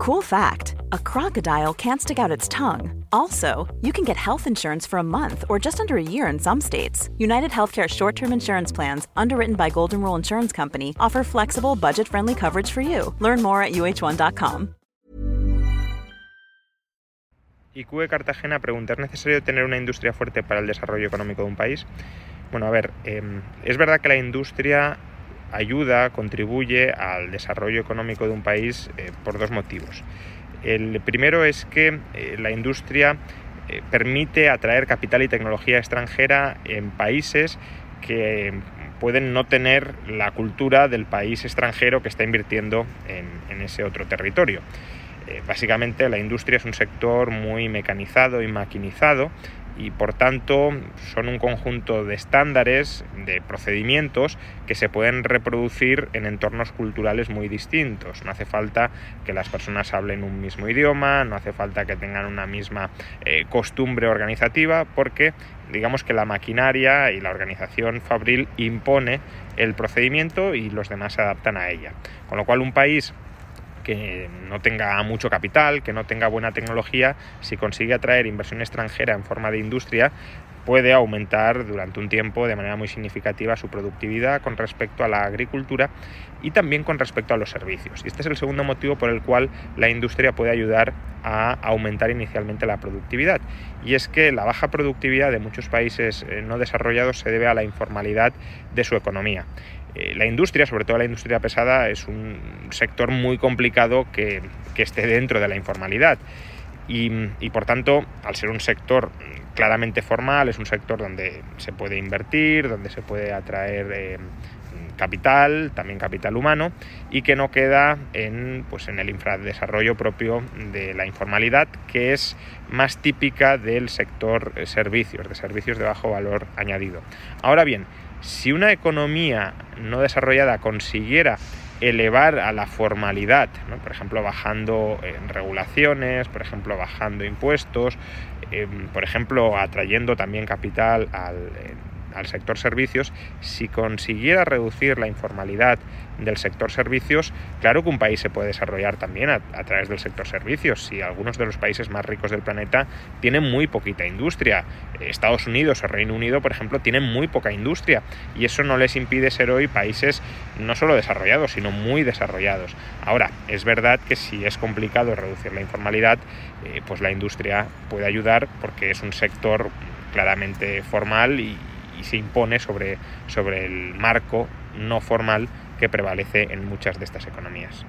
Cool fact a crocodile can't stick out its tongue. Also, you can get health insurance for a month or just under a year in some states. United Healthcare short term insurance plans, underwritten by Golden Rule Insurance Company, offer flexible, budget friendly coverage for you. Learn more at uh1.com. IQ de Cartagena pregunta: ¿es necesario tener una industria fuerte para el desarrollo económico de un país? Bueno, a ver, eh, es verdad que la industria ayuda, contribuye al desarrollo económico de un país eh, por dos motivos. El primero es que eh, la industria eh, permite atraer capital y tecnología extranjera en países que pueden no tener la cultura del país extranjero que está invirtiendo en ese otro territorio. básicamente la industria es un sector muy mecanizado y maquinizado y por tanto son un conjunto de estándares, de procedimientos que se pueden reproducir en entornos culturales muy distintos. No hace falta que las personas hablen un mismo idioma, no hace falta que tengan una misma eh, costumbre organizativa, porque digamos que la maquinaria y la organización fabril impone el procedimiento y los demás se adaptan a ella. Con lo cual un país que no tenga mucho capital, que no tenga buena tecnología, si consigue atraer inversión extranjera en forma de industria, puede aumentar durante un tiempo de manera muy significativa su productividad con respecto a la agricultura y también con respecto a los servicios. Y este es el segundo motivo por el cual la industria puede ayudar a aumentar inicialmente la productividad. Y es que la baja productividad de muchos países eh, no desarrollados se debe a la informalidad de su economía. Eh, la industria, sobre todo la industria pesada, es un sector muy complicado que, esté dentro de la informalidad. Y, por tanto, al ser un sector claramente formal, es un sector donde se puede invertir, donde se puede atraer eh, capital, también capital humano, y que no queda en, pues, en el infradesarrollo propio de la informalidad, que es más típica del sector servicios, de servicios de bajo valor añadido. Ahora bien, si una economía no desarrollada consiguiera elevar a la formalidad, por ejemplo, bajando regulaciones, por ejemplo, bajando impuestos, em, por ejemplo, atrayendo también capital al, al sector servicios, si consiguiera reducir la informalidad del sector servicios, claro que un país se puede desarrollar también a, través del sector servicios. Si algunos de los países más ricos del planeta tienen muy poquita industria, Estados Unidos o Reino Unido, por ejemplo, tienen muy poca industria y eso no les impide ser hoy países no solo desarrollados, sino muy desarrollados. Ahora, es verdad que si es complicado reducir la informalidad, eh, pues la industria puede ayudar porque es un sector claramente formal y, y se impone sobre, sobre el marco no formal que prevalece en muchas de estas economías.